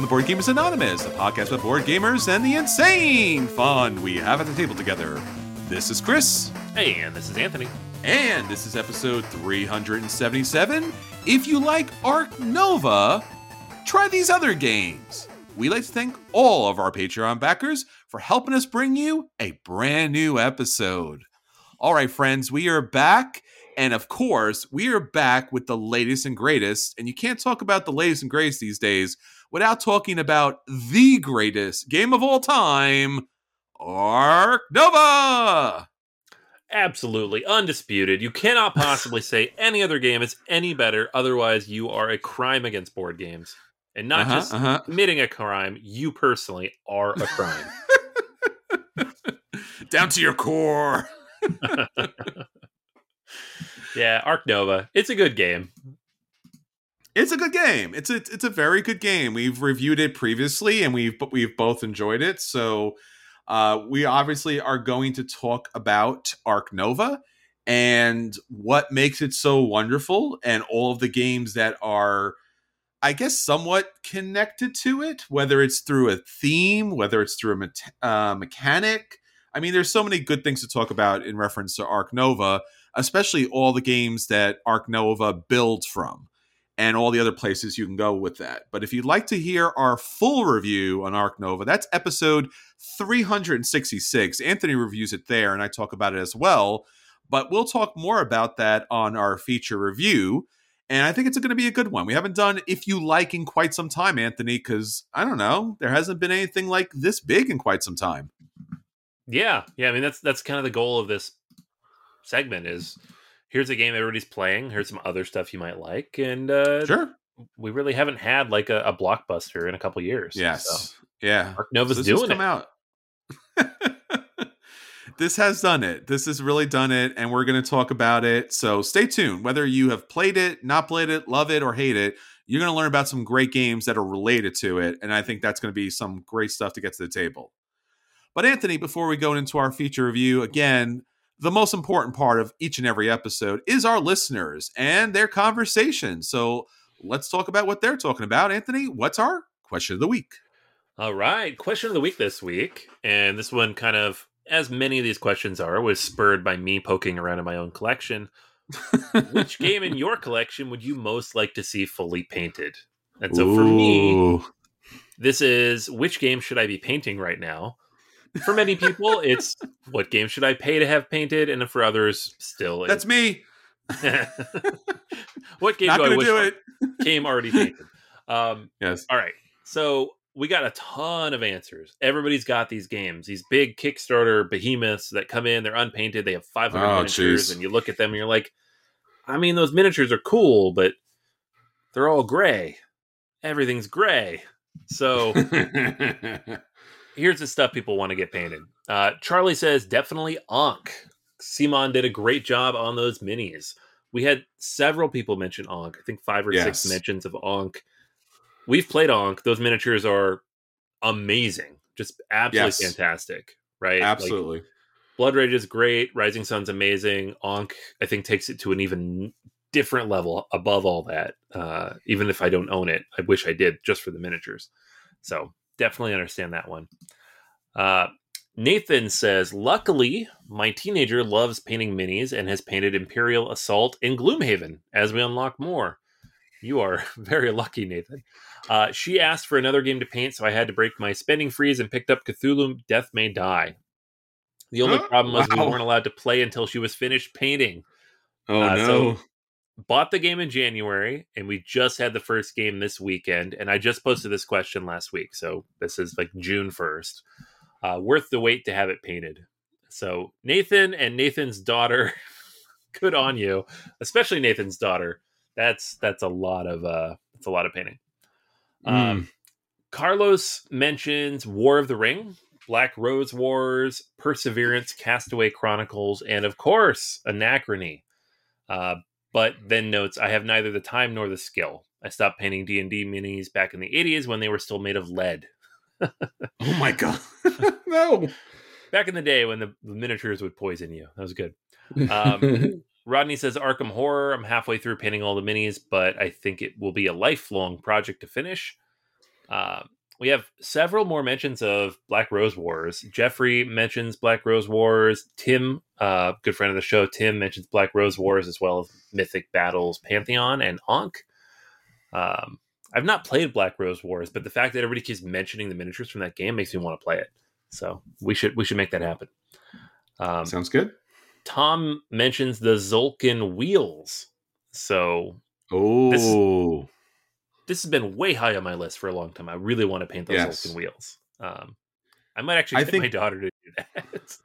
Welcome to Board Gamers Anonymous, the podcast with board gamers and the insane fun we have at the table together. This is Chris, Hey, and this is Anthony. and this is episode 377. If you like Ark Nova, try these other games. We like to thank all of our Patreon backers for helping us bring you a brand new episode. All right, friends, we are back. And of course, we are back with the latest and greatest. And you can't talk about the latest and greatest these days without talking about the greatest game of all time, Ark Nova. Absolutely undisputed. You cannot possibly say any other game is any better. Otherwise, you are a crime against board games. And not Uh-huh, just uh-huh. committing a crime, you personally are a crime. Down to your core. yeah, Ark Nova. It's a good game. It's a good game. It's a it's a very good game. We've reviewed it previously, and we've we've both enjoyed it. So, uh, we obviously are going to talk about Ark Nova and what makes it so wonderful, and all of the games that are, I guess, somewhat connected to it. Whether it's through a theme, whether it's through a meta- uh, mechanic. I mean, there's so many good things to talk about in reference to Ark Nova, especially all the games that Ark Nova builds from and all the other places you can go with that. But if you'd like to hear our full review on Ark Nova, that's episode 366. Anthony reviews it there, and I talk about it as well. But we'll talk more about that on our feature review. And I think it's going to be a good one. We haven't done If You Like in quite some time, Anthony, because I don't know, there hasn't been anything like this big in quite some time. Yeah, yeah. I mean, that's that's kind of the goal of this segment. Is here's a game everybody's playing. Here's some other stuff you might like, and uh, Sure. we really haven't had like a, a blockbuster in a couple years. Yes. So, Yeah. Nova's So this has doing come it. out. this has done it. This has really done it, and we're going to talk about it. So stay tuned. Whether you have played it, not played it, love it, or hate it, you're going to learn about some great games that are related to it, and I think that's going to be some great stuff to get to the table. But Anthony, before we go into our feature review, again, the most important part of each and every episode is our listeners and their conversation. So let's talk about what they're talking about. Anthony, what's our question of the week? All right. Question of the week this week. And this one kind of, as many of these questions are, was spurred by me poking around in my own collection. Which game in your collection would you most like to see fully painted? And so for me, this is which game should I be painting right now? For many people, it's what game should I pay to have painted? And for others, still, that's me. what game Not do I wish do it. came already painted? Um, Yes. All right. So we got a ton of answers. Everybody's got these games, these big Kickstarter behemoths that come in. They're unpainted. They have 500 Oh, miniatures, jeez. and you look at them and you're like, I mean, those miniatures are cool, but they're all gray. Everything's gray. So here's the stuff people want to get painted. Uh, Charlie says definitely Ankh. Simon did a great job on those minis. We had several people mention Ankh. I think five or six mentions of Ankh. We've played Ankh. Those miniatures are amazing, just absolutely Yes. fantastic. Right? Like, Absolutely. Blood Rage is great. Rising Sun's amazing. Ankh, I think, takes it to an even different level above all that. Uh, even if I don't own it, I wish I did just for the miniatures. So definitely understand that one. Uh, Nathan says, Luckily, my teenager loves painting minis and has painted Imperial Assault in Gloomhaven as we unlock more. You are very lucky, Nathan. Uh, she asked for another game to paint, so I had to break my spending freeze and picked up Cthulhu Death May Die. The only Huh? problem was we weren't allowed to play until she was finished painting. Oh Uh, no. so- Bought the game in January, and we just had the first game this weekend. And I just posted this question last week, so this is like June first. Uh, worth the wait to have it painted. So Nathan and Nathan's daughter, good on you, especially Nathan's daughter. That's that's a lot of uh, that's a lot of painting. Mm. Um, Carlos mentions War of the Ring, Black Rose Wars, Perseverance, Castaway Chronicles, and of course, Anachrony. Uh, but then notes, I have neither the time nor the skill. I stopped painting D and D minis back in the '80s when they were still made of lead. oh my god. no. Back in the day when the, the miniatures would poison you. That was good. Um, Rodney says Arkham Horror. I'm halfway through painting all the minis, but I think it will be a lifelong project to finish. Uh, we have several more mentions of Black Rose Wars. Jeffrey mentions Black Rose Wars. Tim, uh, good friend of the show, Tim mentions Black Rose Wars as well as Mythic Battles Pantheon and Ankh. Um, I've not played Black Rose Wars, but the fact that everybody keeps mentioning the miniatures from that game makes me want to play it. So we should we should make that happen. Um, Sounds good. Tom mentions the Tzolk'in wheels. So Oh. this has been way high on my list for a long time. I really want to paint those Yes. Wheels. Um, I might actually I get think- my daughter to do that.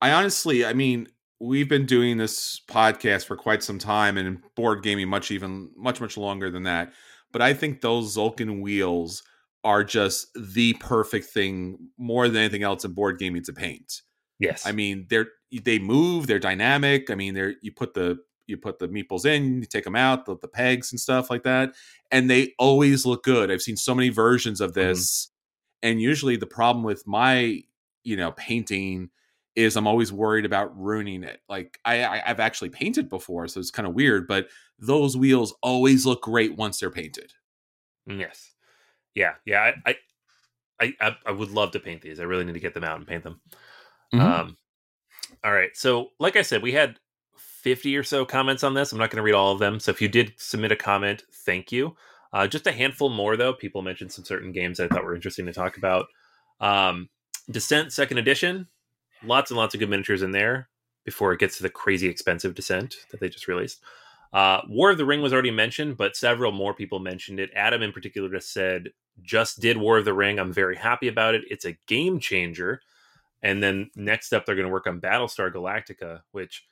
I honestly, I mean, we've been doing this podcast for quite some time and board gaming much even much much longer than that. But I think those Tzolk'in wheels are just the perfect thing more than anything else in board gaming to paint. yes. I mean, they're they move, they're dynamic. I mean, they're you put the you put the meeples in, you take them out, the, the pegs and stuff like that, and they always look good. I've seen so many versions of this, and usually the problem with my you know painting is I'm always worried about ruining it. Like I, I I've actually painted before, so it's kind of weird, but those wheels always look great once they're painted. Mm, yes. Yeah. Yeah. I, I I I would love to paint these. I really need to get them out and paint them. Mhm. Um, all right. So, like I said, we had 50 or so comments on this. I'm not going to read all of them. So, if you did submit a comment, thank you. Uh, just a handful more, though. People mentioned some certain games that I thought were interesting to talk about. Um, Descent Second Edition, lots and lots of good miniatures in there before it gets to the crazy expensive Descent that they just released. Uh, War of the Ring was already mentioned, but several more people mentioned it. Adam, in particular, just said, just did War of the Ring. I'm very happy about it. It's a game changer. And then next up, they're going to work on Battlestar Galactica, which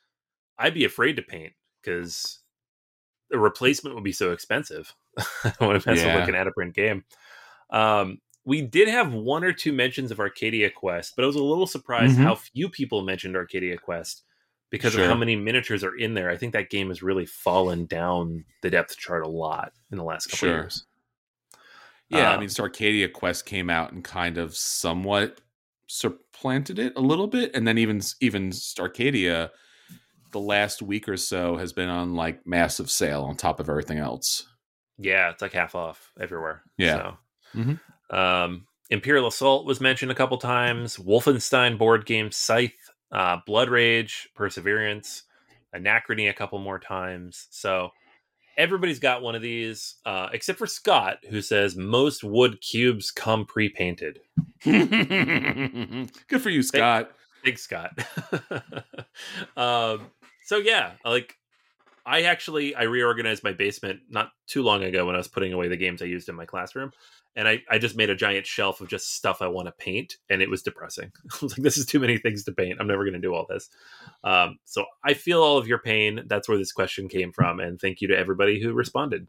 I'd be afraid to paint because the replacement would be so expensive. I want to mess Yeah. with looking at a print game. Um, we did have one or two mentions of Arcadia Quest, but I was a little surprised Mhm. how few people mentioned Arcadia Quest because of how many miniatures are in there. I think that game has really fallen down the depth chart a lot in the last couple Sure. of years. Yeah, I Um, mean, Starcadia Quest came out and kind of somewhat supplanted it a little bit, and then even even Starcadia, the last week or so has been on like massive sale on top of everything else. Yeah, it's like half off everywhere. Yeah. Mhm. Um, Imperial Assault was mentioned a couple times. Wolfenstein board game, Scythe, uh, Blood Rage, Perseverance, Anachrony a couple more times. So everybody's got one of these, uh, except for Scott, who says most wood cubes come pre-painted. Good for you, Scott. Thanks, Scott. um, so yeah, like I actually I reorganized my basement not too long ago when I was putting away the games I used in my classroom, and I I just made a giant shelf of just stuff I want to paint, and it was depressing. I was like, this is too many things to paint. I'm never going to do all this. Um, so I feel all of your pain. That's where this question came from, and thank you to everybody who responded.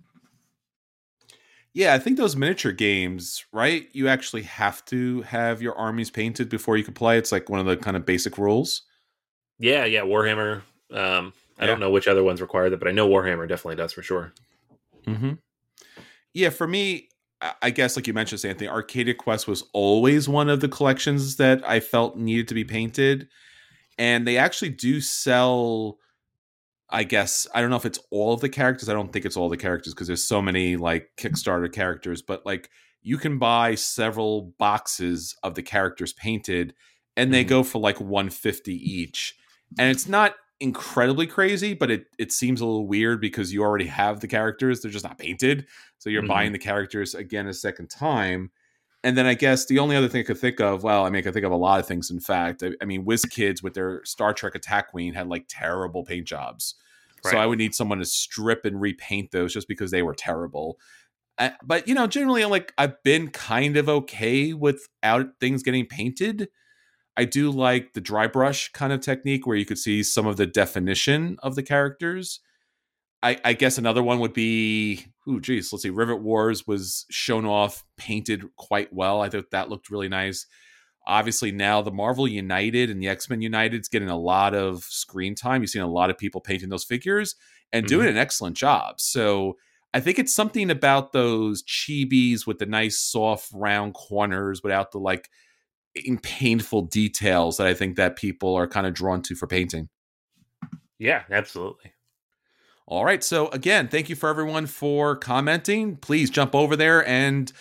Yeah, I think those miniature games, right? You actually have to have your armies painted before you can play. It's like one of the kind of basic rules. Yeah, yeah, Warhammer. Um, I Yeah. don't know which other ones require that, but I know Warhammer definitely does for sure. Mm-hmm. Yeah, for me, I- I guess like you mentioned, Anthony, Arcadia Quest was always one of the collections that I felt needed to be painted, and they actually do sell. I guess I don't know if it's all of the characters. I don't think it's all the characters because there's so many like Kickstarter characters, but like you can buy several boxes of the characters painted and they mm-hmm. go for like 150 each. And it's not incredibly crazy, but it it seems a little weird because you already have the characters; they're just not painted. So you're mm-hmm. buying the characters again a second time. And then I guess the only other thing I could think of, well, I mean, I could think of a lot of things. In fact, I, I mean, WizKids with their Star Trek Attack Wing had like terrible paint jobs. Right. So I would need someone to strip and repaint those just because they were terrible. Uh, but you know, generally, I'm like I've been kind of okay without things getting painted. I do like the dry brush kind of technique where you could see some of the definition of the characters. I, I guess another one would be, oh, geez, let's see. Rivet Wars was shown off, painted quite well. I thought that looked really nice. Obviously, now the Marvel United and the X Men United is getting a lot of screen time. You've seen a lot of people painting those figures and mm-hmm. doing an excellent job. So I think it's something about those chibis with the nice, soft, round corners without the like in painful details that I think that people are kind of drawn to for painting. Yeah, absolutely. All right. So again, thank you for everyone for commenting. Please jump over there and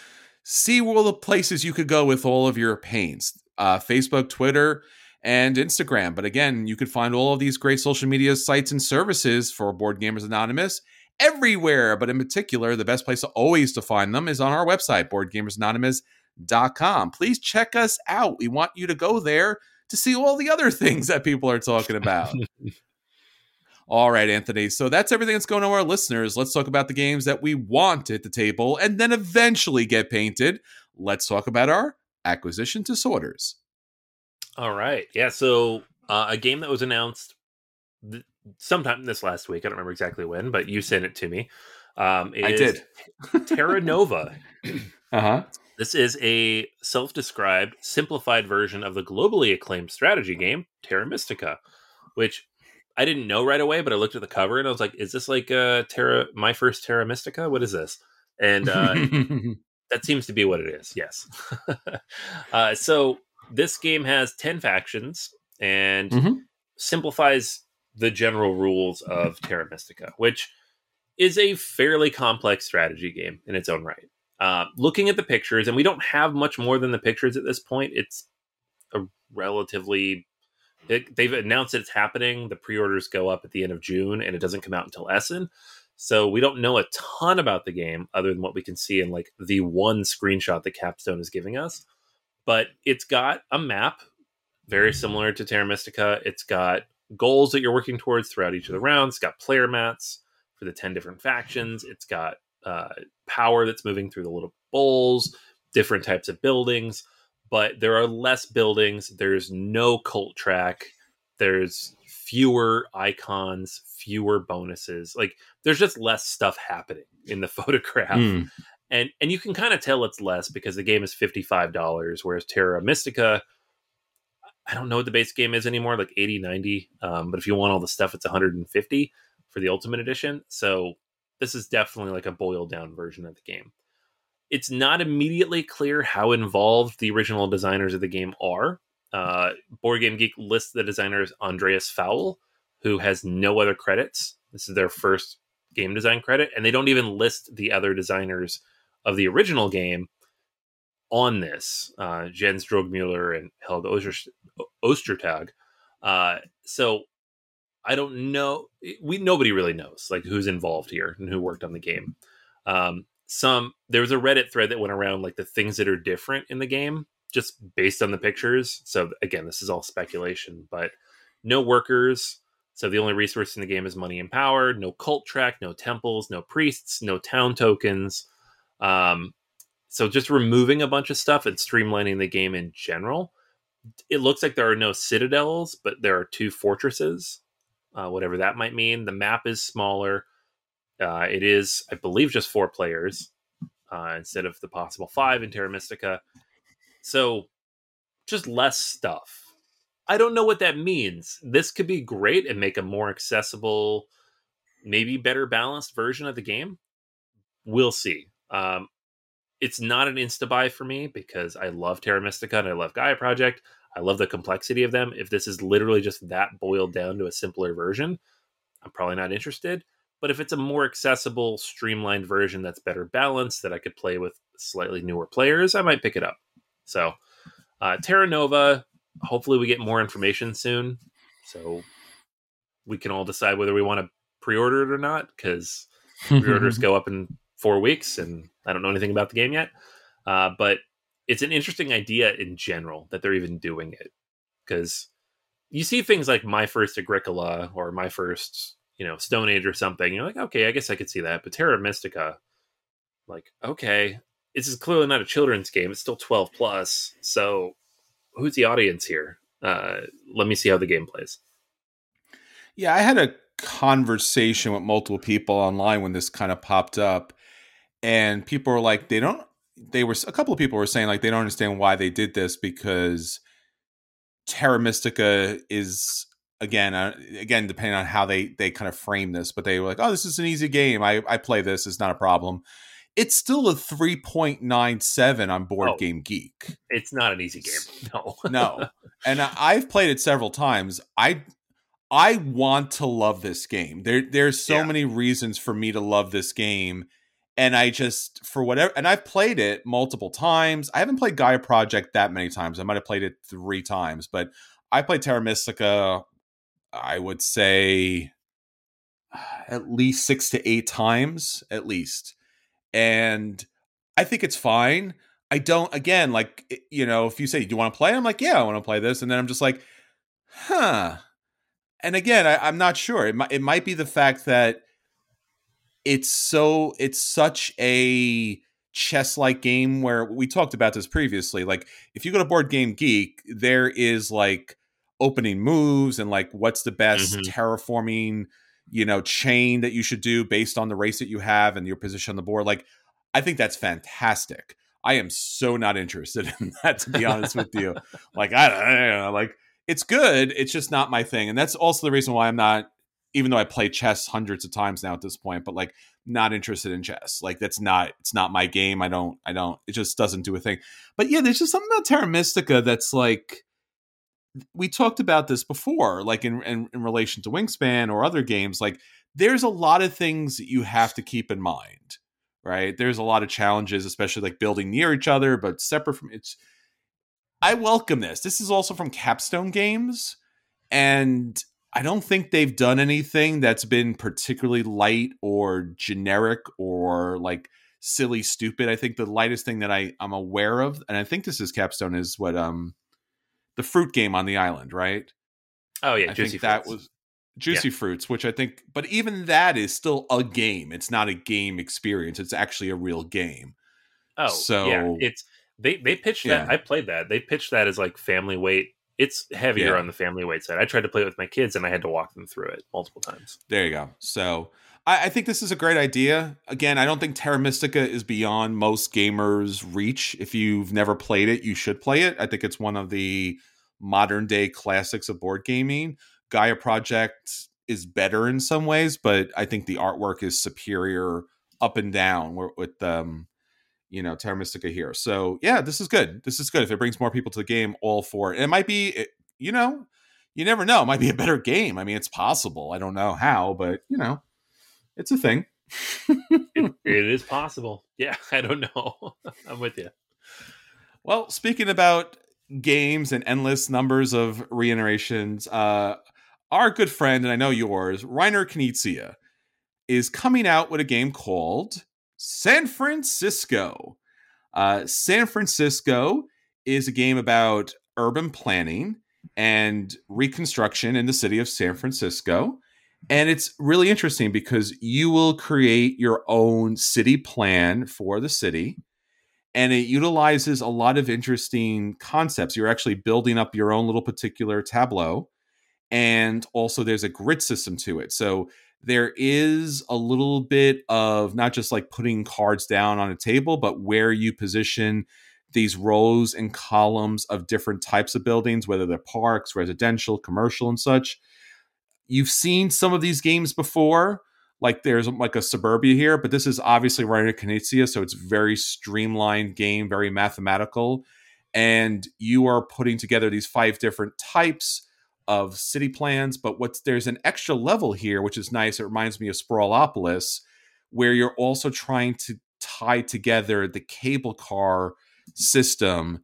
see all the places you could go with all of your paints. Uh, Facebook, Twitter, and Instagram. But again, you could find all of these great social media sites and services for Board Gamers Anonymous everywhere. But in particular, the best place to always to find them is on our website, Board Gamers Anonymous com. Please check us out. We want you to go there to see all the other things that people are talking about. all right, Anthony. So that's everything that's going on with our listeners. Let's talk about the games that we want at the table and then eventually get painted. Let's talk about our acquisition disorders. All right. Yeah. So uh, a game that was announced th- sometime this last week. I don't remember exactly when, but you sent it to me. Um, I did. Terra Nova. uh huh. This is a self described, simplified version of the globally acclaimed strategy game, Terra Mystica, which I didn't know right away, but I looked at the cover and I was like, is this like uh, Terra, my first Terra Mystica? What is this? And uh, that seems to be what it is, yes. uh, so this game has 10 factions and mm-hmm. simplifies the general rules of Terra Mystica, which is a fairly complex strategy game in its own right. Uh, looking at the pictures, and we don't have much more than the pictures at this point. It's a relatively it, they've announced it's happening. The pre-orders go up at the end of June, and it doesn't come out until Essen. So we don't know a ton about the game other than what we can see in like the one screenshot that Capstone is giving us. But it's got a map very similar to Terra Mystica. It's got goals that you're working towards throughout each of the rounds. It's got player mats for the 10 different factions. It's got uh, power that's moving through the little bowls, different types of buildings, but there are less buildings. There's no cult track. There's fewer icons, fewer bonuses. Like there's just less stuff happening in the photograph. Mm. And and you can kind of tell it's less because the game is $55 whereas Terra Mystica I don't know what the base game is anymore, like 80, 90. Um, but if you want all the stuff, it's 150 for the Ultimate Edition. So this is definitely like a boiled down version of the game. It's not immediately clear how involved the original designers of the game are. Uh, Board Game Geek lists the designers Andreas Faul, who has no other credits. This is their first game design credit, and they don't even list the other designers of the original game on this uh, Jens Drögemüller and Helge Ostertag. Uh, so I don't know. We nobody really knows like who's involved here and who worked on the game. Um, some there was a Reddit thread that went around like the things that are different in the game just based on the pictures. So again, this is all speculation, but no workers. So the only resource in the game is money and power. No cult track, no temples, no priests, no town tokens. Um, so just removing a bunch of stuff and streamlining the game in general. It looks like there are no citadels, but there are two fortresses uh, whatever that might mean. The map is smaller. Uh, it is, I believe, just four players uh, instead of the possible five in Terra Mystica. So just less stuff. I don't know what that means. This could be great and make a more accessible, maybe better balanced version of the game. We'll see. Um, it's not an insta buy for me because I love Terra Mystica and I love Gaia Project. I love the complexity of them. If this is literally just that boiled down to a simpler version, I'm probably not interested. But if it's a more accessible, streamlined version that's better balanced, that I could play with slightly newer players, I might pick it up. So, uh, Terra Nova. Hopefully, we get more information soon, so we can all decide whether we want to pre-order it or not. Because pre-orders go up in four weeks, and I don't know anything about the game yet. Uh, but it's an interesting idea in general that they're even doing it because you see things like my first Agricola or my first, you know, Stone Age or something. You're like, okay, I guess I could see that. But Terra Mystica, like, okay, this is clearly not a children's game. It's still 12 plus. So who's the audience here? Uh, let me see how the game plays. Yeah, I had a conversation with multiple people online when this kind of popped up, and people were like, they don't. They were a couple of people were saying like they don't understand why they did this because Terra Mystica is again uh, again depending on how they they kind of frame this, but they were like, oh, this is an easy game. I I play this. It's not a problem. It's still a three point nine seven on Board Oh. Game Geek. It's not an easy game. No. No, and I- I've played it several times. I I want to love this game. There there's so Yeah. many reasons for me to love this game. And I just for whatever and I've played it multiple times. I haven't played Gaia Project that many times. I might have played it three times, but I played Terra Mystica, I would say at least six to eight times, at least. And I think it's fine. I don't again like you know if you say do you want to play I'm like yeah I want to play this and then I'm just like huh and again I, I'm not sure it might it might be the fact that it's so it's such a chess like game where we talked about this previously like if you go to board game geek there is like opening moves and like what's the best Mhm. terraforming you know chain that you should do based on the race that you have and your position on the board like i think that's fantastic I am so not interested in that, to be honest with you. Like, I I don't know. Like, it's good. It's just not my thing. And that's also the reason why I'm not, even though I play chess hundreds of times now at this point, but like, not interested in chess. Like, that's not, it's not my game. I don't, I don't, it just doesn't do a thing. But yeah, there's just something about Terra Mystica that's like, we talked about this before, like in, in, in relation to Wingspan or other games. Like, there's a lot of things that you have to keep in mind right? There's a lot of challenges, especially like building near each other, but separate from it's. I welcome this. This is also from Capstone Games, and I don't think they've done anything that's been particularly light or generic or like silly stupid. I think the lightest thing that I I'm aware of, and I think this is Capstone, is what um the fruit game on the island, right? Oh yeah, I think that was Juicy Fruits, which I think, but even that is still a game. It's not a game experience. It's actually a real game. Oh, So- yeah, it's they they pitched that. Yeah. I played that. They pitched that as like family weight. It's heavier Yeah. on the family weight side. I tried to play it with my kids, and I had to walk them through it multiple times. There you go. So I, I think this is a great idea. Again, I don't think Terra Mystica is beyond most gamers' reach. If you've never played it, you should play it. I think it's one of the modern day classics of board gaming. Gaia Project is better in some ways, but I think the artwork is superior up and down wi- with um you know Terra Mystica here. So yeah, this is good. This is good. If it brings more people to the game, all for it. And it might be, it- you know, you never know. It might be a better game. I mean, it's possible. I don't know how, but you know, it's a thing. It, it is possible. Yeah, I don't know. I'm with you. Well, speaking about games and endless numbers of reiterations, uh, our good friend, and I know yours, Reiner Knizia, is coming out with a game called San Francisco. Uh, San Francisco is a game about urban planning and reconstruction in the city of San Francisco. And it's really interesting because you will create your own city plan for the city and it utilizes a lot of interesting concepts. You're actually building up your own little particular tableau, and also there's a grid system to it. So there is a little bit of not just like putting cards down on a table, but where you position these rows and columns of different types of buildings, whether they're parks, residential, commercial, and such. You've seen some of these games before like there's like a suburbia here, but this is obviously Reiner Knizia, so it's very streamlined game, very mathematical, and you are putting together these five different types of city plans. But what's there's an extra level here, which is nice. It reminds me of Sprawlopolis, where you're also trying to tie together the cable car system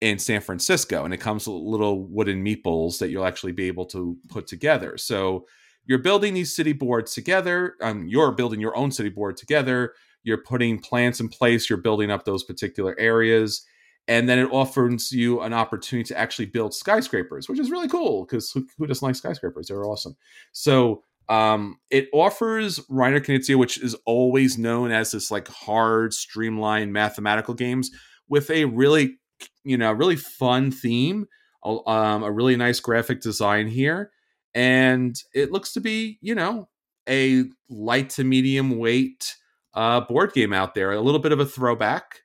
in San Francisco, and it comes with little wooden meeples that you'll actually be able to put together. So you're building these city boards together. Um, you're building your own city board together. You're putting plants in place. You're building up those particular areas, and then it offers you an opportunity to actually build skyscrapers, which is really cool because who, who doesn't like skyscrapers? They're awesome. So um, it offers Reiner Knizia, which is always known as this like hard, streamlined mathematical games, with a really, you know, really fun theme, um, a really nice graphic design here, and it looks to be, you know, a light to medium weight uh, board game out there. A little bit of a throwback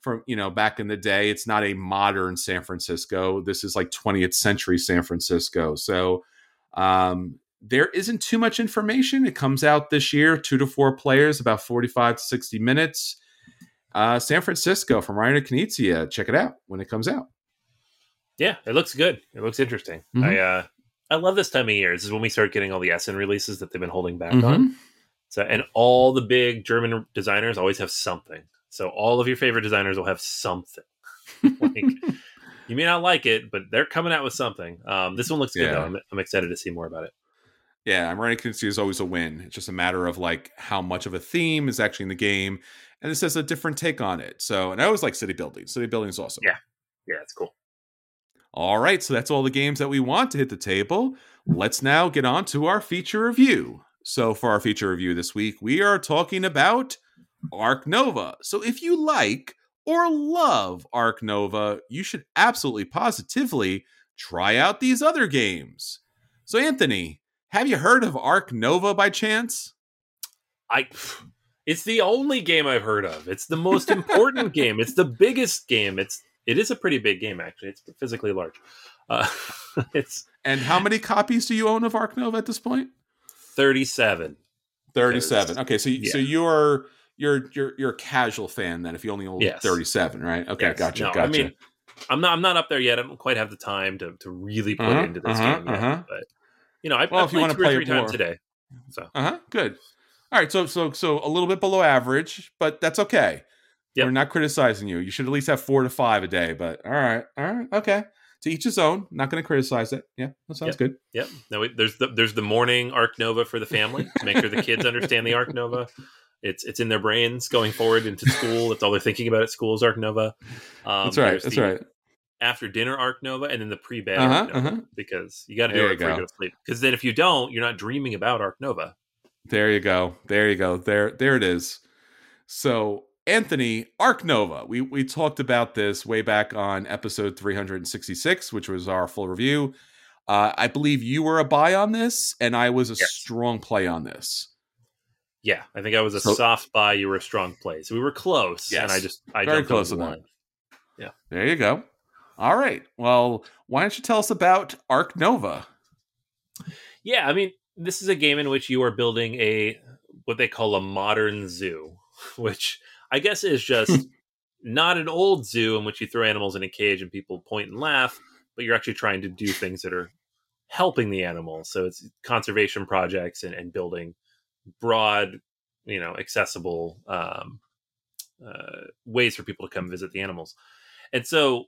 from you know back in the day. It's not a modern San Francisco. This is like 20th century San Francisco. So um, there isn't too much information. It comes out this year, two to four players, about 45 to 60 minutes. Uh, San Francisco from Reiner Knizia. Check it out when it comes out. Yeah, it looks good. It looks interesting. Mm-hmm. I uh, I love this time of year. This is when we start getting all the Essen releases that they've been holding back mm-hmm. on. So, and all the big German designers always have something. So, all of your favorite designers will have something. like, you may not like it, but they're coming out with something. Um, this one looks good yeah. though. I'm, I'm excited to see more about it. Yeah, Reiner Knizia is always a win. It's just a matter of like how much of a theme is actually in the game, and this has a different take on it. So, and I always like city building. City building is awesome. Yeah, yeah, it's cool. All right, so that's all the games that we want to hit the table. Let's now get on to our feature review. So, for our feature review this week, we are talking about Ark Nova. So, if you like or love Ark Nova, you should absolutely positively try out these other games. So, Anthony, have you heard of Ark Nova by chance? I it's the only game I've heard of. It's the most important game. It's the biggest game. It's it is a pretty big game actually. It's physically large. Uh, it's and how many copies do you own of Ark Nova at this point? Thirty-seven. Thirty-seven. Okay, so yeah. so you're you're you're you're a casual fan then if you only own yes. thirty-seven, right? Okay, yes. gotcha, no, gotcha. I mean, I'm not I'm not up there yet. I don't quite have the time to to really put uh-huh, into this uh-huh, game yet, uh-huh. but you know, I, well, I if you want to play three times today. So uh huh, good. All right, so so so a little bit below average, but that's okay. Yep. We're not criticizing you. You should at least have four to five a day. But all right, all right, okay. To each his own. Not going to criticize it. Yeah, that sounds yep. good. Yep. No, there's the there's the morning Ark Nova for the family to make sure the kids understand the Ark Nova. It's it's in their brains going forward into school. That's all they're thinking about at school is Ark Nova. Um, that's right. That's the, right after dinner ark Nova and then the pre bed uh-huh, uh-huh. because you got to do it before you go to sleep. Because then if you don't, you're not dreaming about ark Nova. There you go. There you go. There there it is. So Anthony ark Nova. We we talked about this way back on episode 366, which was our full review. Uh, I believe you were a buy on this, and I was a yes. strong play on this. Yeah, I think I was a so, soft buy. You were a strong play, so we were close. Yes, and I just I very close to that. Yeah, there you go. All right. Well, why don't you tell us about Ark Nova? Yeah, I mean, this is a game in which you are building a what they call a modern zoo, which I guess is just not an old zoo in which you throw animals in a cage and people point and laugh, but you're actually trying to do things that are helping the animals. So it's conservation projects and, and building broad, you know, accessible um, uh, ways for people to come visit the animals. And so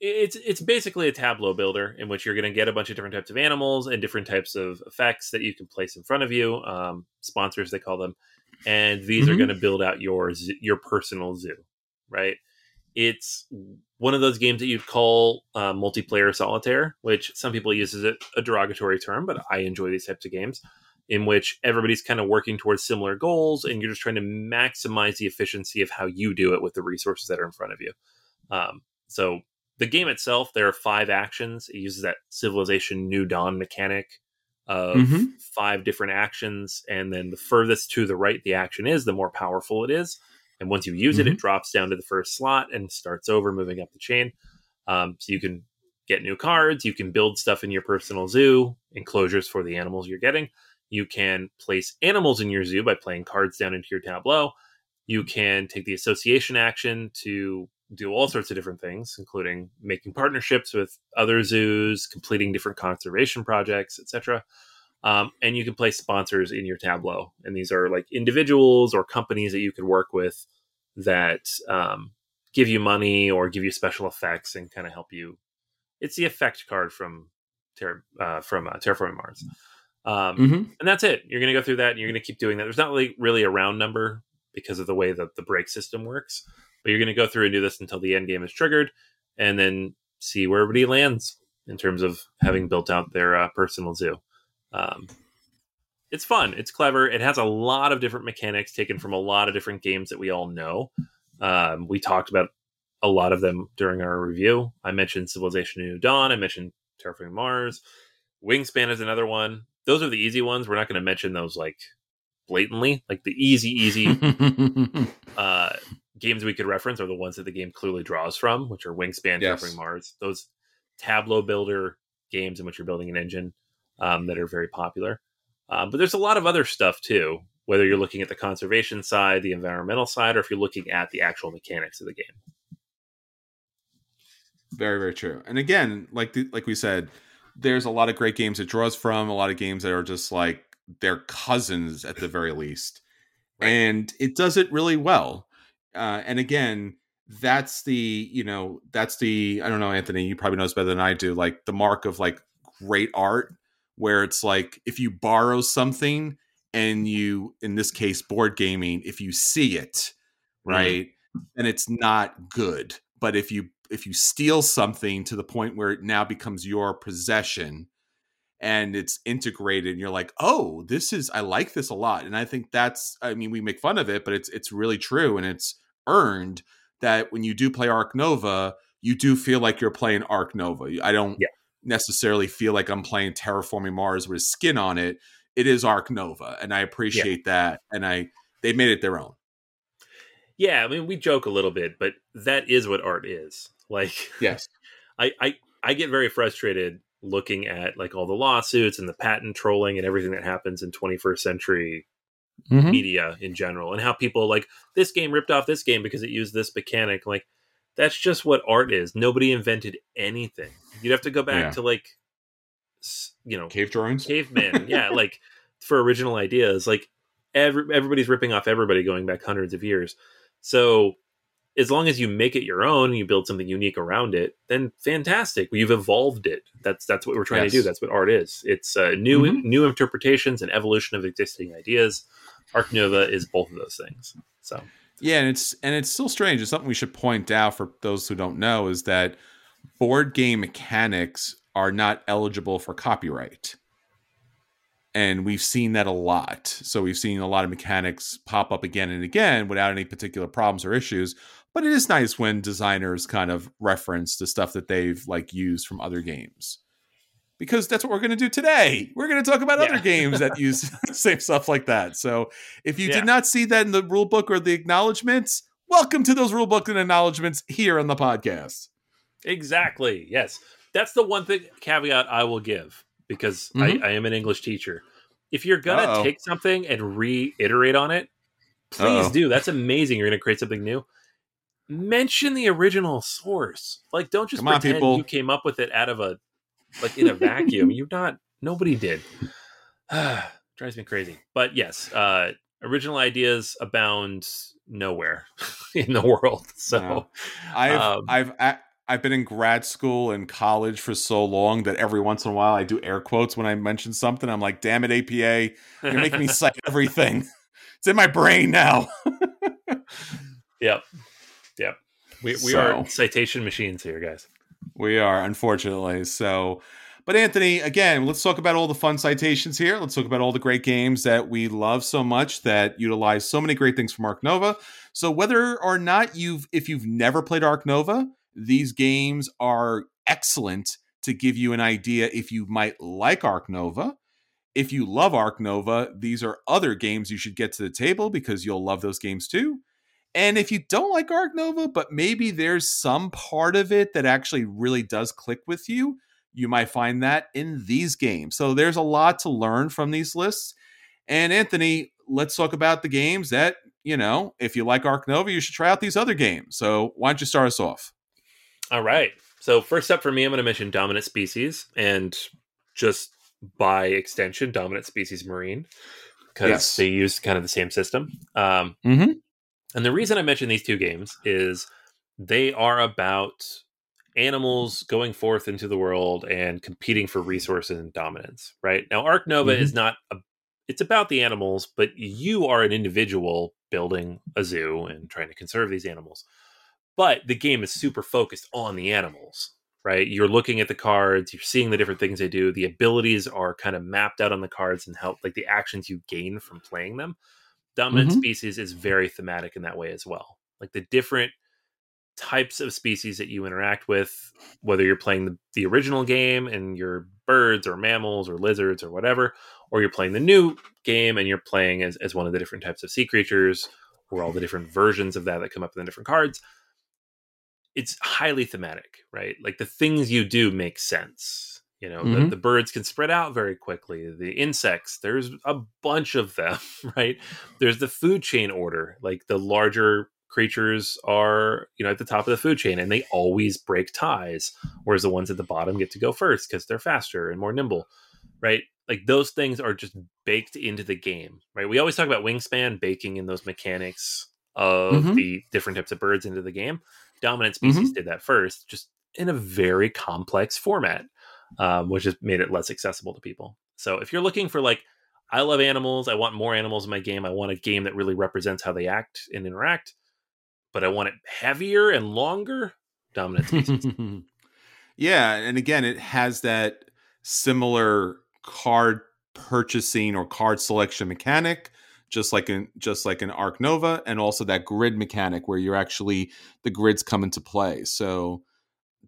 it's it's basically a tableau builder in which you're going to get a bunch of different types of animals and different types of effects that you can place in front of you um, sponsors they call them and these mm-hmm. are going to build out your your personal zoo right it's one of those games that you'd call uh, multiplayer solitaire which some people use as a, a derogatory term but i enjoy these types of games in which everybody's kind of working towards similar goals and you're just trying to maximize the efficiency of how you do it with the resources that are in front of you um, so the game itself, there are five actions. It uses that Civilization New Dawn mechanic of mm-hmm. five different actions, and then the furthest to the right the action is, the more powerful it is. And once you use mm-hmm. it, it drops down to the first slot and starts over, moving up the chain. Um, so you can get new cards. You can build stuff in your personal zoo, enclosures for the animals you're getting. You can place animals in your zoo by playing cards down into your tableau. You can take the association action to do all sorts of different things, including making partnerships with other zoos, completing different conservation projects, etc. Um, and you can place sponsors in your Tableau, and these are like individuals or companies that you could work with that um, give you money or give you special effects and kind of help you. It's the effect card from Terra, uh, from uh, Terraforming Mars. Um, Mm-hmm. and that's it. You're going to go through that, and you're going to keep doing that. There's not really, really a round number because of the way that the break system works, but you're going to go through and do this until the end game is triggered, and then see where everybody lands in terms of having built out their uh, personal zoo. Um, it's fun. It's clever. It has a lot of different mechanics taken from a lot of different games that we all know. Um, we talked about a lot of them during our review. I mentioned Civilization New Dawn. I mentioned Terraforming Mars. Wingspan is another one. Those are the easy ones. We're not going to mention those like blatantly. Like the easy, easy uh, games we could reference are the ones that the game clearly draws from, which are Wingspan, Yes. Terraforming Mars. Those Tableau builder games in which you're building an engine um, that are very popular. Um, but there's a lot of other stuff too, whether you're looking at the conservation side, the environmental side, or if you're looking at the actual mechanics of the game. Very, very true. And again, like the, like we said, there's a lot of great games it draws from, a lot of games that are just like their cousins at the very least. Right. And it does it really well. Uh, and again, that's the, you know, that's the, I don't know, Anthony, you probably know this better than I do, like the mark of like great art, where it's like if you borrow something and you, in this case, board gaming, if you see it, right, then it's not good. But if you if you steal something to the point where it now becomes your possession and it's integrated and you're like oh this is i like this a lot. And i think that's i mean we make fun of it but it's it's really true and it's earned that when you do play ark nova you do feel like you're playing ark nova. I don't Yeah. necessarily feel like i'm playing terraforming mars with skin on it. It is ark nova and i appreciate that and i they made it their own. Yeah, I mean, we joke a little bit, but that is what art is. Like, yes. I, I I get very frustrated looking at like all the lawsuits and the patent trolling and everything that happens in 21st century Mm-hmm. media in general and how people like this game ripped off this game because it used this mechanic like that's just what art is. Nobody invented anything. You'd have to go back Yeah. to like you know cave drawings? caveman yeah like for original ideas like every, everybody's ripping off everybody going back hundreds of years. So as long as you make it your own and you build something unique around it then fantastic you've evolved it that's that's what we're trying to do that's what art is it's uh, new Mhm. new interpretations and evolution of existing ideas ark nova is both of those things so Yeah, and it's and it's still strange. It's something we should point out for those who don't know is that board game mechanics are not eligible for copyright. And we've seen that a lot. So we've seen a lot of mechanics pop up again and again without any particular problems or issues. But it is nice when designers kind of reference the stuff that they've like used from other games. Because that's what we're going to do today. We're going to talk about other games that use same stuff like that. So if you Yeah. did not see that in the rule book or the acknowledgments, welcome to those rule book and acknowledgments here on the podcast. Exactly. Yes. That's the one thing caveat I will give because Mhm. I, I am an English teacher. If you're gonna take something and reiterate on it, please Uh-oh. do. That's amazing. You're gonna create something new. Mention the original source. Like, don't just Come on, pretend people. you came up with it out of a like in a vacuum. You're not. Nobody did. Drives me crazy. But yes, uh, original ideas abound nowhere in the world. So. No. I've Um, I've I, I've been in grad school and college for so long that every once in a while I do air quotes when I mention something. I'm like, "Damn it, APA! You're making me cite everything. It's in my brain now." Yep. Yep. We, we So- are citation machines here, guys. We are, unfortunately. So, but Anthony, again, let's talk about all the fun citations here. Let's talk about all the great games that we love so much that utilize so many great things from Ark Nova. So, whether or not you've, if you've never played Ark Nova, these games are excellent to give you an idea if you might like Ark Nova. If you love Ark Nova, these are other games you should get to the table because you'll love those games too. And if you don't like Ark Nova, but maybe there's some part of it that actually really does click with you, you might find that in these games. So there's a lot to learn from these lists. And Anthony, let's talk about the games that, you know, if you like Ark Nova, you should try out these other games. So why don't you start us off? All right. So first up for me, I'm going to mention Dominant Species and just by extension, Dominant Species Marine because Yes. they use kind of the same system. Um, Mm-hmm. And the reason I mention these two games is they are about animals going forth into the world and competing for resources and dominance, right? Now Ark Nova mm-hmm. is not a it's about the animals, but you are an individual building a zoo and trying to conserve these animals. But the game is super focused on the animals, right? You're looking at the cards, you're seeing the different things they do. The abilities are kind of mapped out on the cards and help like the actions you gain from playing them. Dominant mm-hmm. species is very thematic in that way as well. Like the different types of species that you interact with, whether you're playing the, the original game and you're birds or mammals or lizards or whatever, or you're playing the new game and you're playing as, as one of the different types of sea creatures or all the different versions of that that come up in the different cards it's highly thematic right like the things you do make sense you know mm-hmm. the, the, birds can spread out very quickly the insects there's a bunch of them right there's the food chain order like the larger creatures are you know at the top of the food chain and they always break ties whereas the ones at the bottom get to go first because they're faster and more nimble right like those things are just baked into the game, right? We always talk about Wingspan baking in those mechanics of mm-hmm. the different types of birds into the game. Dominant Species mm-hmm. did that first, just in a very complex format, um, which has made it less accessible to people. So if you're looking for like, I love animals, I want more animals in my game, I want a game that really represents how they act and interact, but I want it heavier and longer. Dominant Species. yeah, and again, it has that similar card purchasing or card selection mechanic just like in just like an Ark Nova, and also that grid mechanic where you're actually the grids come into play. So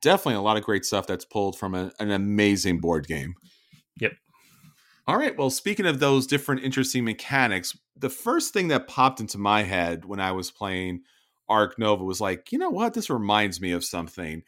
definitely a lot of great stuff that's pulled from a, an amazing board game. Yep. All right. Well, speaking of those different interesting mechanics, the first thing that popped into my head when I was playing Ark Nova was like, you know what? This reminds me of something.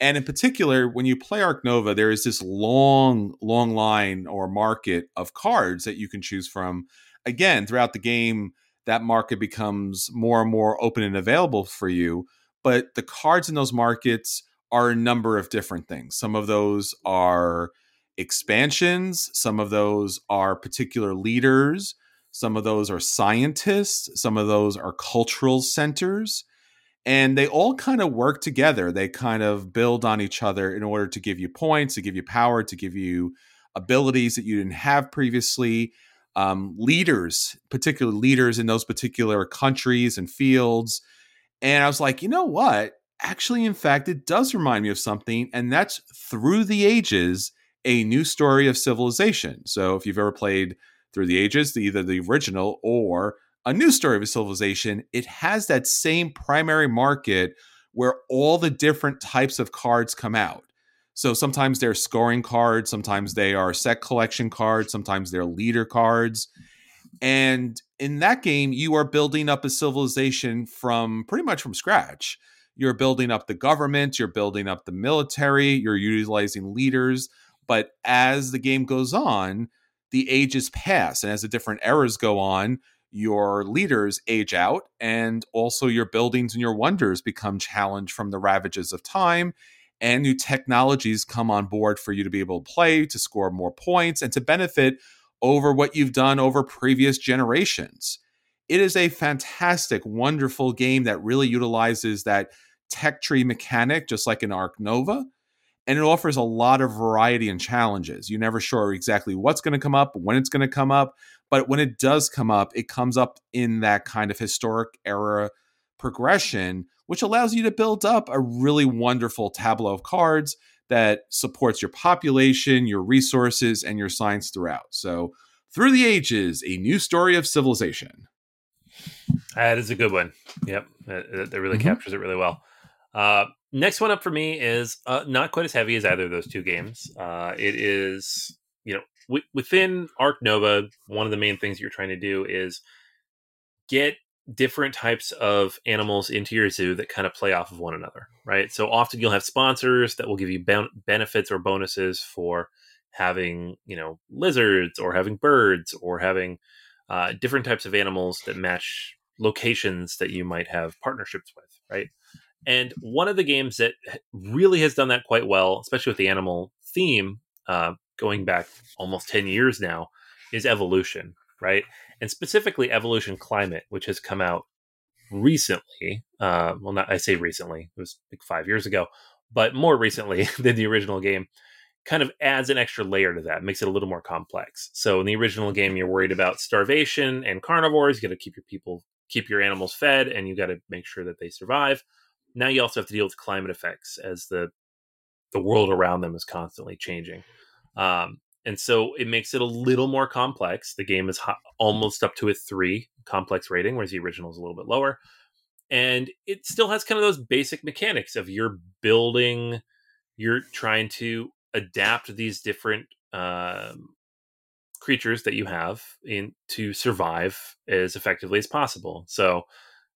And in particular, when you play Ark Nova, there is this long, long line or market of cards that you can choose from. Again, throughout the game, that market becomes more and more open and available for you. But the cards in those markets are a number of different things. Some of those are expansions, some of those are particular leaders, some of those are scientists, some of those are cultural centers and they all kind of work together. They kind of build on each other in order to give you points, to give you power, to give you abilities that you didn't have previously. Um, leaders, particular leaders in those particular countries and fields. And I was like, you know what? Actually, in fact, it does remind me of something, and that's Through the Ages, a new story of civilization. So if you've ever played Through the Ages, either the original or a new story of a civilization, it has that same primary market where all the different types of cards come out. So sometimes they're scoring cards, sometimes they are set collection cards, sometimes they're leader cards. And in that game, you are building up a civilization from pretty much from scratch. You're building up the government, you're building up the military, you're utilizing leaders. But as the game goes on, the ages pass. And as the different eras go on, your leaders age out and also your buildings and your wonders become challenged from the ravages of time and new technologies come on board for you to be able to play to score more points and to benefit over what you've done over previous generations it is a fantastic wonderful game that really utilizes that tech tree mechanic just like in Ark nova and it offers a lot of variety and challenges. You're never sure exactly what's going to come up, when it's going to come up, but when it does come up, it comes up in that kind of historic era progression, which allows you to build up a really wonderful tableau of cards that supports your population, your resources, and your science throughout. So, through the ages, a new story of civilization. That is a good one. Yep, that, that really mm-hmm. captures it really well. Uh, next one up for me is uh, not quite as heavy as either of those two games. Uh, it is, you know, w- within Ark Nova, one of the main things you're trying to do is get different types of animals into your zoo that kind of play off of one another, right? So often you'll have sponsors that will give you ben- benefits or bonuses for having, you know, lizards or having birds or having uh, different types of animals that match locations that you might have partnerships with, right? And one of the games that really has done that quite well, especially with the animal theme, uh, going back almost 10 years now, is Evolution, right? And specifically Evolution Climate, which has come out recently. Uh, well, not I say recently; it was like five years ago, but more recently than the original game. Kind of adds an extra layer to that, makes it a little more complex. So in the original game, you're worried about starvation and carnivores. You got to keep your people, keep your animals fed, and you got to make sure that they survive. Now you also have to deal with climate effects as the the world around them is constantly changing. Um, and so it makes it a little more complex. The game is almost up to a three complex rating, whereas the original is a little bit lower. And it still has kind of those basic mechanics of you're building, you're trying to adapt these different um, creatures that you have in to survive as effectively as possible. So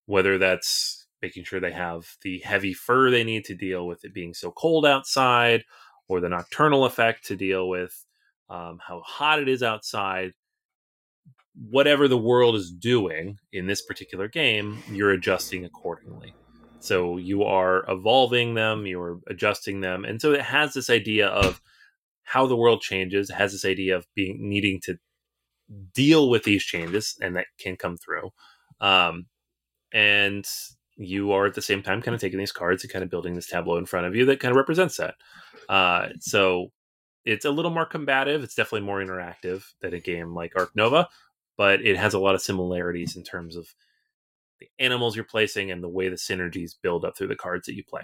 whether that's making sure they have the heavy fur they need to deal with it being so cold outside, or the nocturnal effect to deal with um, how hot it is outside. Whatever the world is doing in this particular game, you're adjusting accordingly. So you are evolving them, you're adjusting them, and so it has this idea of how the world changes. Has this idea of being needing to deal with these changes, and that can come through. Um, and you are at the same time kind of taking these cards and kind of building this tableau in front of you that kind of represents that. Uh, so it's a little more combative. It's definitely more interactive than a game like Ark Nova, but it has a lot of similarities in terms of the animals you're placing and the way the synergies build up through the cards that you play.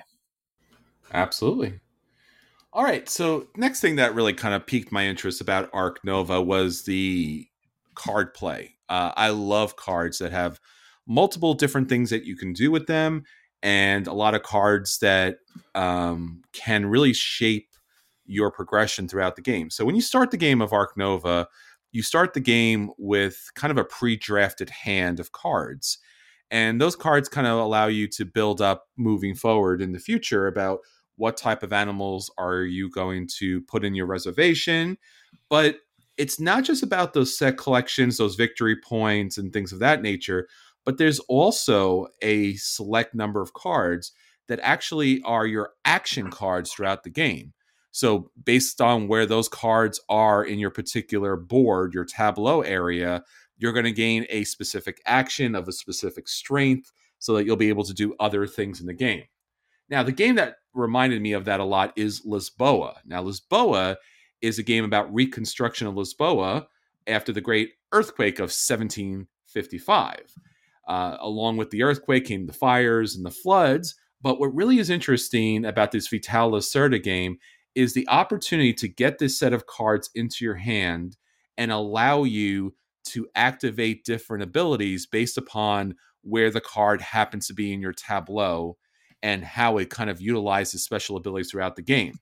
Absolutely. All right. So next thing that really kind of piqued my interest about Ark Nova was the card play. Uh, I love cards that have multiple different things that you can do with them and a lot of cards that um, can really shape your progression throughout the game. So when you start the game of Ark Nova, you start the game with kind of a pre-drafted hand of cards. And those cards kind of allow you to build up moving forward in the future about what type of animals are you going to put in your reservation. But it's not just about those set collections, those victory points, and things of that nature, but there's also a select number of cards that actually are your action cards throughout the game. So, based on where those cards are in your particular board, your tableau area, you're going to gain a specific action of a specific strength so that you'll be able to do other things in the game. Now, the game that reminded me of that a lot is Lisboa. Now, Lisboa is a game about reconstruction of Lisboa after the great earthquake of 1755. Uh, along with the earthquake came the fires and the floods. But what really is interesting about this Vital Lacerda game is the opportunity to get this set of cards into your hand and allow you to activate different abilities based upon where the card happens to be in your tableau and how it kind of utilizes special abilities throughout the game.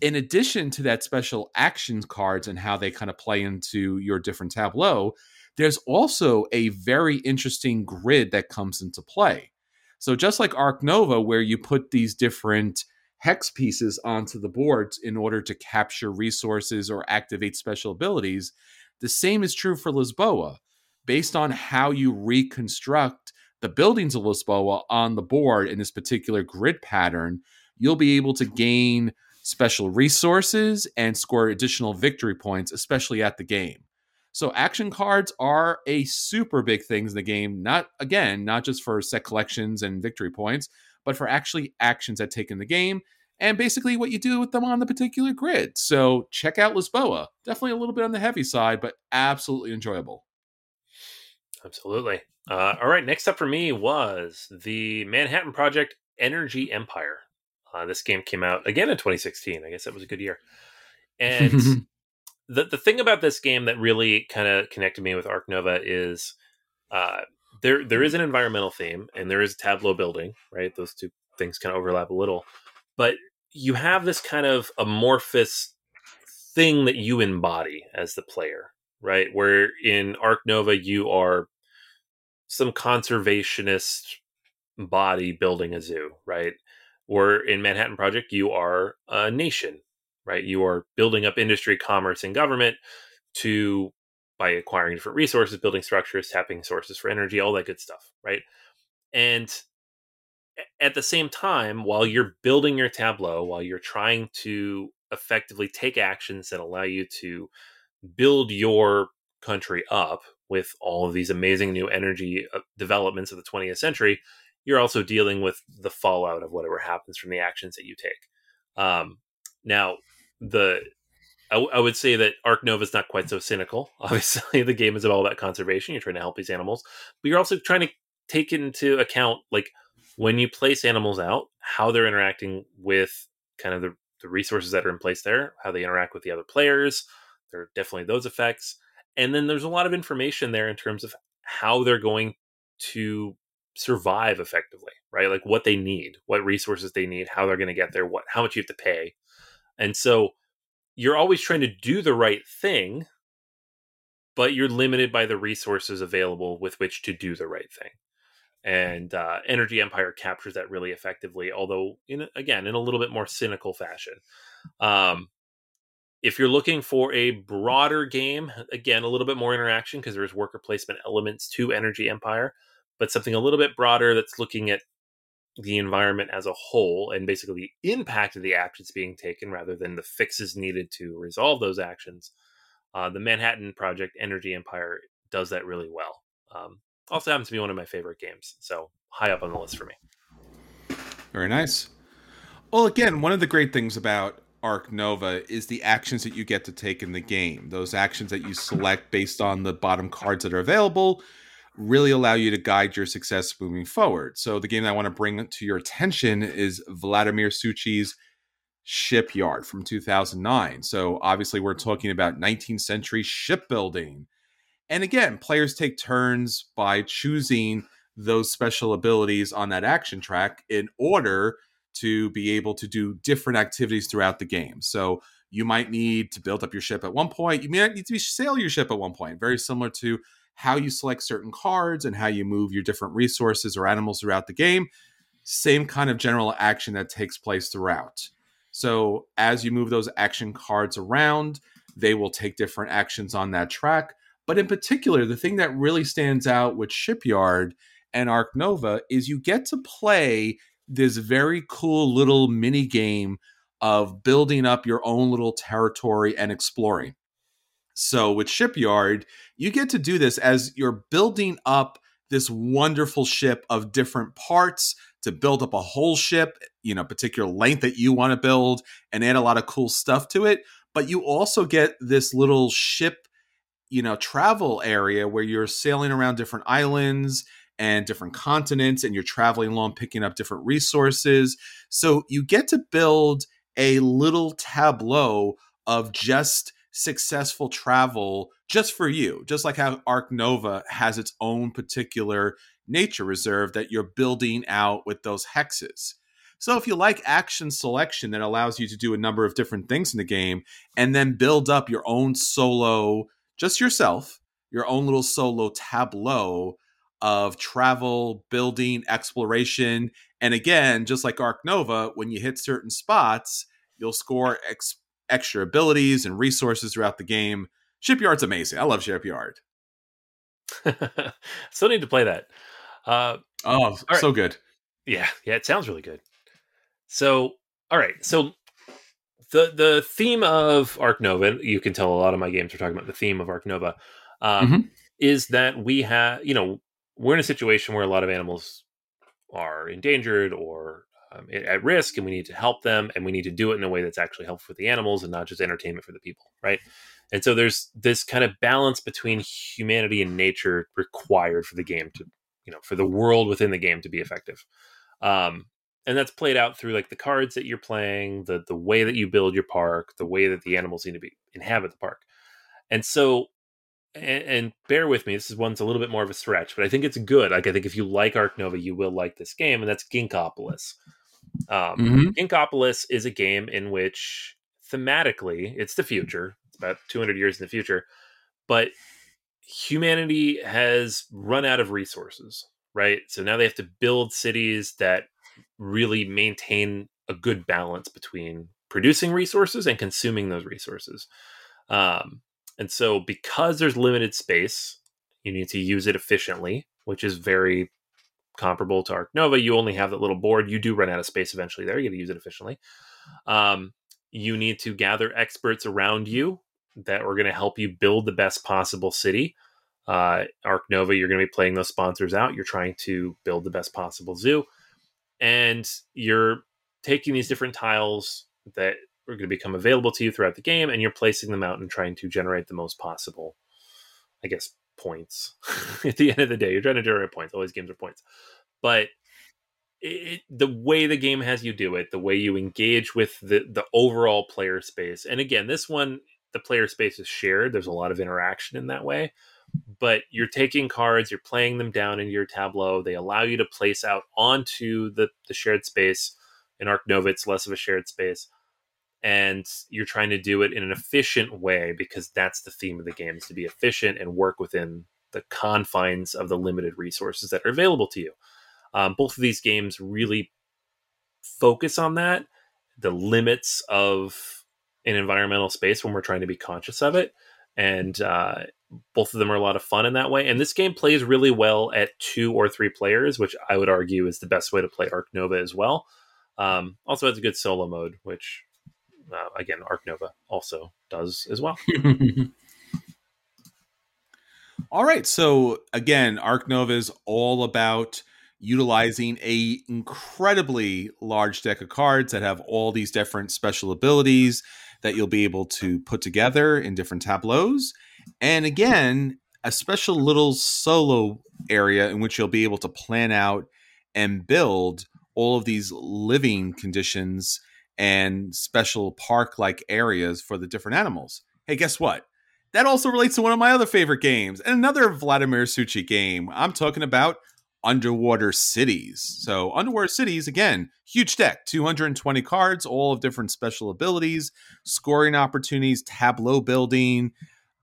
In addition to that special action cards and how they kind of play into your different tableau, there's also a very interesting grid that comes into play. So just like Ark Nova, where you put these different hex pieces onto the boards in order to capture resources or activate special abilities, the same is true for Lisboa. Based on how you reconstruct the buildings of Lisboa on the board in this particular grid pattern, you'll be able to gain special resources and score additional victory points, especially at the game. So action cards are a super big thing in the game. Not again, not just for set collections and victory points, but for actually actions that take in the game and basically what you do with them on the particular grid. So check out Lisboa. Definitely a little bit on the heavy side, but absolutely enjoyable. Absolutely. Uh, all right, next up for me was the Manhattan Project Energy Empire. Uh, this game came out again in 2016. I guess that was a good year. And the the thing about this game that really kind of connected me with Ark Nova is uh, there there is an environmental theme and there is tableau building, right? Those two things kind of overlap a little, but you have this kind of amorphous thing that you embody as the player, right? Where in Ark Nova you are some conservationist body building a zoo, right? Or in Manhattan Project you are a nation right? You are building up industry, commerce, and government to by acquiring different resources, building structures, tapping sources for energy, all that good stuff, right? And at the same time, while you're building your tableau, while you're trying to effectively take actions that allow you to build your country up, with all of these amazing new energy uh, developments of the 20th century, you're also dealing with the fallout of whatever happens from the actions that you take. Um, now, the I, would say that Ark Nova is not quite so cynical. Obviously, the game is all about conservation. You're trying to help these animals, but you're also trying to take into account like when you place animals out, how they're interacting with kind of the, the resources that are in place there, how they interact with the other players. There are definitely those effects. And then there's a lot of information there in terms of how they're going to survive effectively, right? Like what they need, what resources they need, how they're going to get there, what how much you have to pay. And so you're always trying to do the right thing, but you're limited by the resources available with which to do the right thing. And uh, Energy Empire captures that really effectively, although in again in a little bit more cynical fashion. Um, if you're looking for a broader game, again a little bit more interaction because there's worker placement elements to Energy Empire, but something a little bit broader that's looking at the environment as a whole and basically the impact of the actions being taken rather than the fixes needed to resolve those actions. Uh, the Manhattan Project Energy Empire does that really well. Um, also happens to be one of my favorite games, so high up on the list for me. Very nice. Well, again, one of the great things about Ark Nova is the actions that you get to take in the game. Those actions that you select based on the bottom cards that are available really allow you to guide your success moving forward. So the game that I want to bring to your attention is Vladimir Suchý's Shipyard from 2009. So obviously we're talking about 19th century shipbuilding. And again, players take turns by choosing those special abilities on that action track in order to be able to do different activities throughout the game. So you might need to build up your ship at one point. You might need to be sail your ship at one point, very similar to how you select certain cards and how you move your different resources or animals throughout the game. Same kind of general action that takes place throughout. So as you move those action cards around, they will take different actions on that track. But in particular, the thing that really stands out with Shipyard and Ark Nova is you get to play this very cool little mini game of building up your own little territory and exploring. So with Shipyard, you get to do this as you're building up this wonderful ship of different parts to build up a whole ship, you know, particular length that you want to build and add a lot of cool stuff to it. But you also get this little ship, you know, travel area where you're sailing around different islands and different continents and you're traveling along picking up different resources. So you get to build a little tableau of just successful travel just for you, just like how Ark Nova has its own particular nature reserve that you're building out with those hexes. So if you like action selection that allows you to do a number of different things in the game and then build up your own solo, just yourself, your own little solo tableau of travel, building, exploration. And again, just like Ark Nova, when you hit certain spots, you'll score ex- extra abilities and resources throughout the game. Shipyard's amazing. I love Shipyard. Still need to play that. Uh, oh, right. so good. Yeah, yeah, it sounds really good. So, all right, so the the theme of Ark Nova, you can tell a lot of my games are talking about the theme of Ark Nova, um, mm-hmm. is that we have, you know, we're in a situation where a lot of animals are endangered or um, at risk and we need to help them and we need to do it in a way that's actually helpful for the animals and not just entertainment for the people right and so there's this kind of balance between humanity and nature required for the game to you know for the world within the game to be effective um, and that's played out through like the cards that you're playing the the way that you build your park the way that the animals need to be inhabit the park and so and, and, bear with me, this is one's a little bit more of a stretch, but I think it's good. Like I think if you like Ark Nova, you will like this game, and that's Ginkgopolis. Um, mm-hmm. Ginkgopolis is a game in which thematically it's the future. It's about 200 years in the future, but humanity has run out of resources, right? So now they have to build cities that really maintain a good balance between producing resources and consuming those resources. Um, and so, because there's limited space, you need to use it efficiently, which is very comparable to Ark Nova. You only have that little board. You do run out of space eventually there. You got to use it efficiently. Um, you need to gather experts around you that are going to help you build the best possible city. Uh, Ark Nova, you're going to be playing those sponsors out. You're trying to build the best possible zoo, and you're taking these different tiles that are going to become available to you throughout the game, and you're placing them out and trying to generate the most possible, I guess, points. At the end of the day, you're trying to generate points. These games are points, but it, the way the game has you do it, the way you engage with the the overall player space, and again, this one the player space is shared. There's a lot of interaction in that way, but you're taking cards, you're playing them down into your tableau. They allow you to place out onto the the shared space. In Ark Nova, it's less of a shared space, and you're trying to do it in an efficient way because that's the theme of the game is to be efficient and work within the confines of the limited resources that are available to you. Um, both of these games really focus on that, the limits of an environmental space when we're trying to be conscious of it. And uh, both of them are a lot of fun in that way. And this game plays really well at two or three players, which I would argue is the best way to play Ark Nova as well. Um, also has a good solo mode, which uh, again Ark Nova also does as well. all right, so again, Ark Nova is all about utilizing a incredibly large deck of cards that have all these different special abilities that you'll be able to put together in different tableaus. And again, a special little solo area in which you'll be able to plan out and build all of these living conditions and special park like areas for the different animals. Hey, guess what? That also relates to one of my other favorite games and another Vladimir Suchý game. I'm talking about underwater cities. So, underwater cities, again, huge deck 220 cards, all of different special abilities, scoring opportunities, tableau building,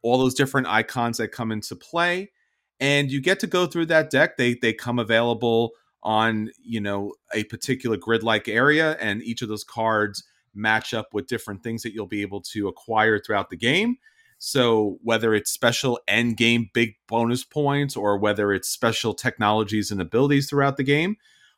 all those different icons that come into play. And you get to go through that deck. They, they come available on you know a particular grid like area and each of those cards match up with different things that you'll be able to acquire throughout the game so whether it's special end game big bonus points or whether it's special technologies and abilities throughout the game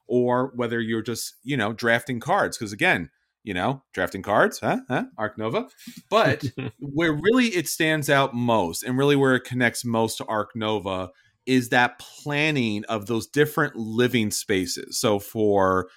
or whether you're just, you know, drafting cards because again, you know, drafting cards, huh? huh? Ark Nova. But where really it stands out most and really where it connects most to Ark Nova is that planning of those different living spaces. So for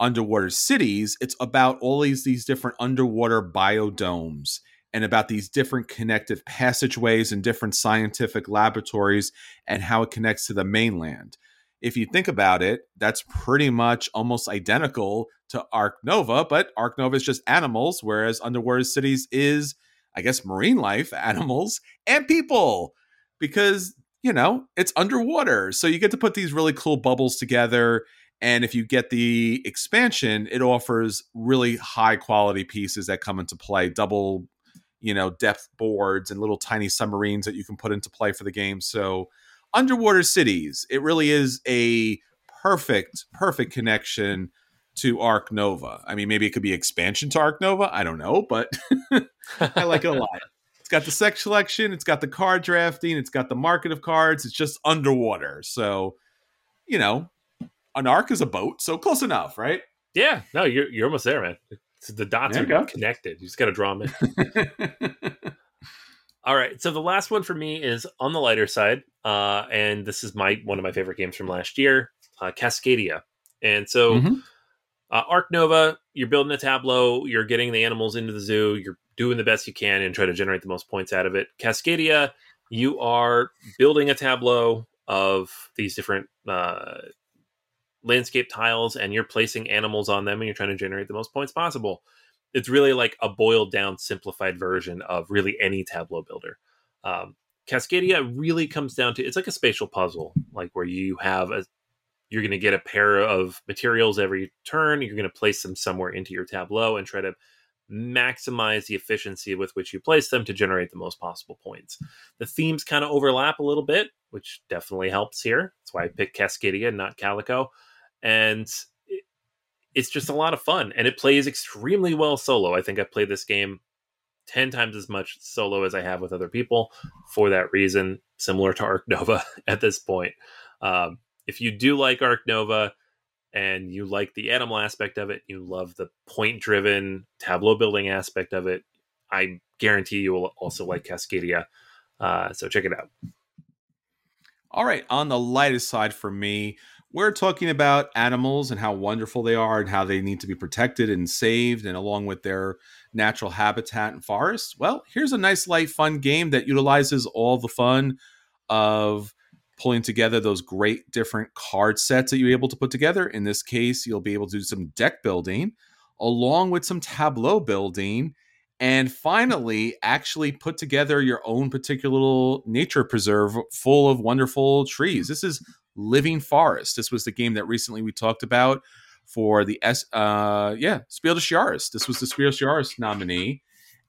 underwater cities, it's about all these these different underwater biodomes and about these different connective passageways and different scientific laboratories and how it connects to the mainland. If you think about it, that's pretty much almost identical to Ark Nova, but Ark Nova is just animals, whereas Underwater Cities is, I guess, marine life, animals, and people, because, you know, it's underwater. So you get to put these really cool bubbles together. And if you get the expansion, it offers really high quality pieces that come into play, double you know depth boards and little tiny submarines that you can put into play for the game so underwater cities it really is a perfect perfect connection to ark nova i mean maybe it could be expansion to ark nova i don't know but i like it a lot got the sex selection it's got the card drafting it's got the market of cards it's just underwater so you know an ark is a boat so close enough right yeah no you're, you're almost there man the dots there are connected. You just got to draw them in. All right. So the last one for me is on the lighter side, uh, and this is my one of my favorite games from last year, uh, Cascadia. And so, mm-hmm. Uh, Ark Nova, you're building a tableau, you're getting the animals into the zoo, you're doing the best you can and try to generate the most points out of it. Cascadia, you are building a tableau of these different uh, landscape tiles and you're placing animals on them and you're trying to generate the most points possible. It's really like a boiled down, simplified version of really any Tableau builder. Um, Cascadia really comes down to it's like a spatial puzzle, like where you have a you're going to get a pair of materials every turn. You're going to place them somewhere into your tableau and try to maximize the efficiency with which you place them to generate the most possible points. The themes kind of overlap a little bit, which definitely helps here. That's why I picked Cascadia, not Calico and it's just a lot of fun and it plays extremely well solo. I think I've played this game 10 times as much solo as I have with other people for that reason, similar to Ark Nova at this point. Um, if you do like Ark Nova and you like the animal aspect of it, you love the point driven tableau building aspect of it, I guarantee you will also like Cascadia. Uh, so check it out. All right, on the lightest side for me, we're talking about animals and how wonderful they are and how they need to be protected and saved and along with their natural habitat and forests. Well, here's a nice light fun game that utilizes all the fun of pulling together those great different card sets that you're able to put together. In this case, you'll be able to do some deck building along with some tableau building and finally actually put together your own particular little nature preserve full of wonderful trees. This is Living Forest. This was the game that recently we talked about for the S uh yeah, Spiel des Jahres. This was the Spiel des Jahres nominee.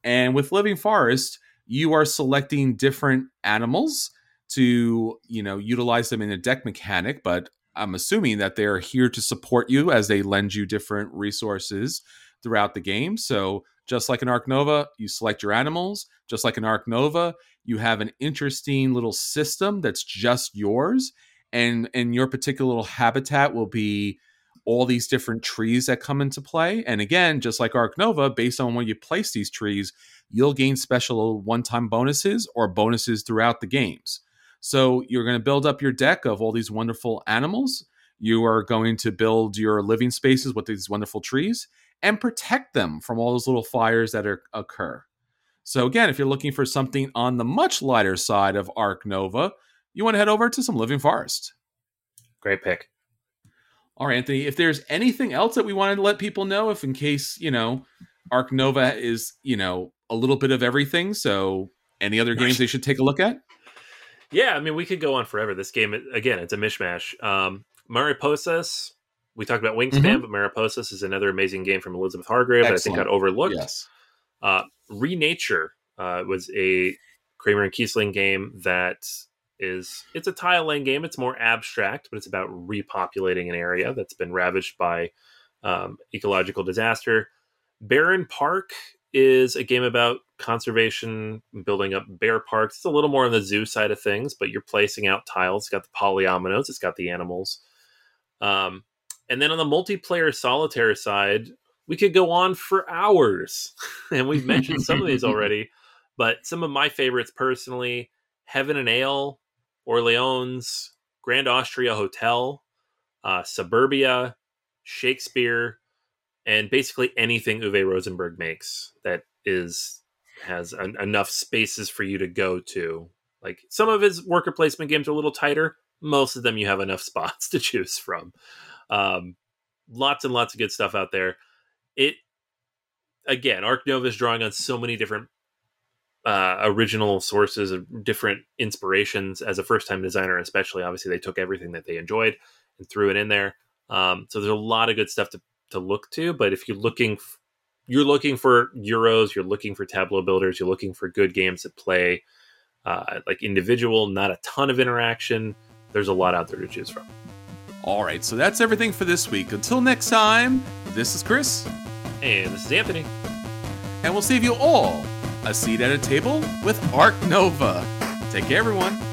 And with Living Forest, you are selecting different animals to, you know, utilize them in a deck mechanic, but I'm assuming that they're here to support you as they lend you different resources throughout the game. So just like an Ark Nova, you select your animals. Just like an Ark Nova, you have an interesting little system that's just yours. And and your particular little habitat will be all these different trees that come into play. And again, just like Ark Nova, based on where you place these trees, you'll gain special one-time bonuses or bonuses throughout the games. So you're going to build up your deck of all these wonderful animals. You are going to build your living spaces with these wonderful trees and protect them from all those little fires that are, occur. So, again, if you're looking for something on the much lighter side of Ark Nova, you want to head over to some Living Forest. Great pick. All right, Anthony, if there's anything else that we wanted to let people know, if in case, you know, Ark Nova is, you know, a little bit of everything. So, any other games they should take a look at? Yeah, I mean, we could go on forever. This game, again, it's a mishmash. Um, Mariposas, we talked about Wingspan, mm-hmm. but Mariposas is another amazing game from Elizabeth Hargrave Excellent. that I think got overlooked. Yes. Uh, Renature uh, was a Kramer and Kiesling game that is it's a tile laying game. It's more abstract, but it's about repopulating an area that's been ravaged by um, ecological disaster. Barenpark is a game about conservation, building up bear parks. It's a little more on the zoo side of things, but you're placing out tiles. It's got the polyominoes, it's got the animals. Um, and then on the multiplayer solitaire side, we could go on for hours. and we've mentioned some of these already, but some of my favorites personally Heaven and Ale, Orleans, Grand Austria Hotel, uh, Suburbia, Shakespeare, and basically anything Uwe Rosenberg makes that is has an, enough spaces for you to go to. Like some of his worker placement games are a little tighter. Most of them you have enough spots to choose from. Um, lots and lots of good stuff out there. It again, Ark Nova is drawing on so many different uh, original sources of different inspirations. As a first time designer, especially, obviously they took everything that they enjoyed and threw it in there. Um, so there's a lot of good stuff to to look to. But if you're looking, you're looking for Euros, you're looking for Tableau builders, you're looking for good games that play uh, like individual, not a ton of interaction. There's a lot out there to choose from. All right, so that's everything for this week. Until next time, this is Chris. And this is Anthony. And we'll save you all a seat at a table with Ark Nova. Take care, everyone.